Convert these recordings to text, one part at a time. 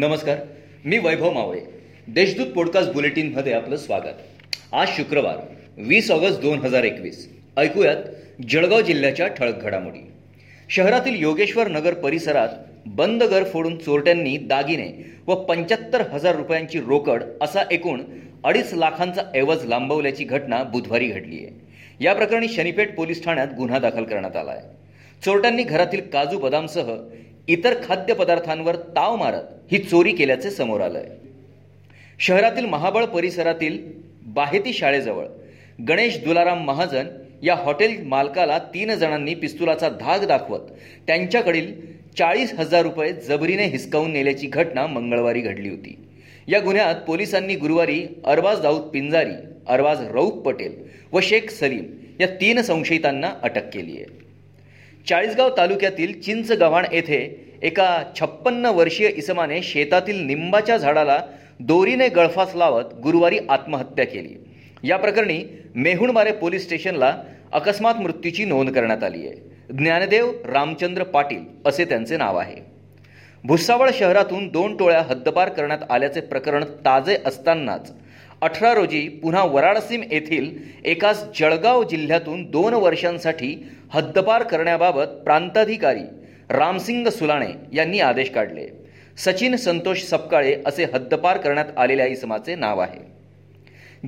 नमस्कार मी वैभव मावळे. देशदूत पॉडकास्ट बुलेटिनमध्ये आपलं स्वागत. आज शुक्रवार वीस ऑगस्ट दोन हजार एकवीस. ऐकूयात जळगाव जिल्ह्याच्या ठळक घडामोडी. शहरातील योगेश्वर नगर परिसरात बंद घर फोडून चोरट्यांनी दागिने व पंच्याहत्तर हजार रुपयांची रोकड असा एकूण अडीच लाखांचा ऐवज लांबवल्याची घटना बुधवारी घडली आहे. या प्रकरणी शनीपेठ पोलीस ठाण्यात गुन्हा दाखल करण्यात आला आहे चोरट्यांनी घरातील काजू बदामसह इतर खाद्यपदार्थांवर ताव मारत ही चोरी केल्याचे समोर आलंय. शहरातील महाबळ परिसरातील बाहेती शाळेजवळ गणेश दुलाराम महाजन या हॉटेल मालकाला तीन जणांनी पिस्तुलाचा धाक दाखवत त्यांच्याकडील चाळीस हजार रुपये जबरीने हिसकावून नेल्याची घटना मंगळवारी घडली होती. या गुन्ह्यात पोलिसांनी गुरुवारी अरबाज दाऊद पिंजारी अरबाज रऊफ पटेल व शेख सलीम या तीन संशयितांना अटक केली आहे. चाळीसगाव तालुक्यातील चिंचगव्हाण येथे एका छप्पन्न वर्षीय इसमाने शेतातील निंबाच्या झाडाला दोरीने गळफास लावत गुरुवारी आत्महत्या केली. या प्रकरणी मेहुणमारे पोलीस स्टेशनला अकस्मात मृत्यूची नोंद करण्यात आली आहे. ज्ञानदेव रामचंद्र पाटील असे त्यांचे नाव आहे. भुसावळ शहरातून दोन टोळ्या हद्दपार करण्यात आल्याचे प्रकरण ताजे असतानाच अठरा रोजी पुन्हा वराडसीम येथील एकाच जळगाव जिल्ह्यातून दोन वर्षांसाठी हद्दपार करण्याबाबत प्रांताधिकारी रामसिंग सुलाणे यांनी आदेश काढले. सचिन संतोष सपकाळे असे हद्दपार करण्यात आलेल्या इसमाचे नाव आहे.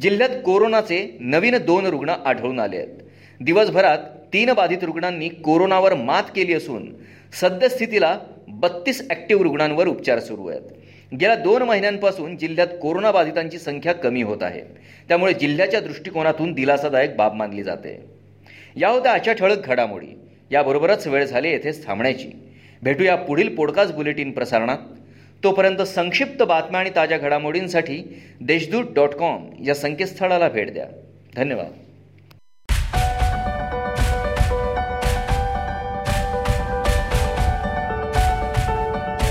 जिल्ह्यात कोरोनाचे नवीन दोन रुग्ण आढळून आले आहेत. दिवसभरात तीन बाधित रुग्णांनी कोरोनावर मात केली असून सद्यस्थितीला बत्तीस ॲक्टिव्ह रुग्णांवर उपचार सुरू आहेत. गेल्या दोन महिन्यांपासून जिल्ह्यात कोरोनाबाधितांची संख्या कमी होत आहे. त्यामुळे जिल्ह्याच्या दृष्टिकोनातून दिलासादायक बाब मानली जाते. या होत्या अशा ठळक घडामोडी. याबरोबरच वेळ झाली येथेच थांबण्याची. भेटूया पुढील पॉडकास्ट बुलेटिन प्रसारणात. तोपर्यंत संक्षिप्त बातम्या आणि ताज्या घडामोडींसाठी देशदूत डॉट कॉम या संकेतस्थळाला भेट द्या. धन्यवाद.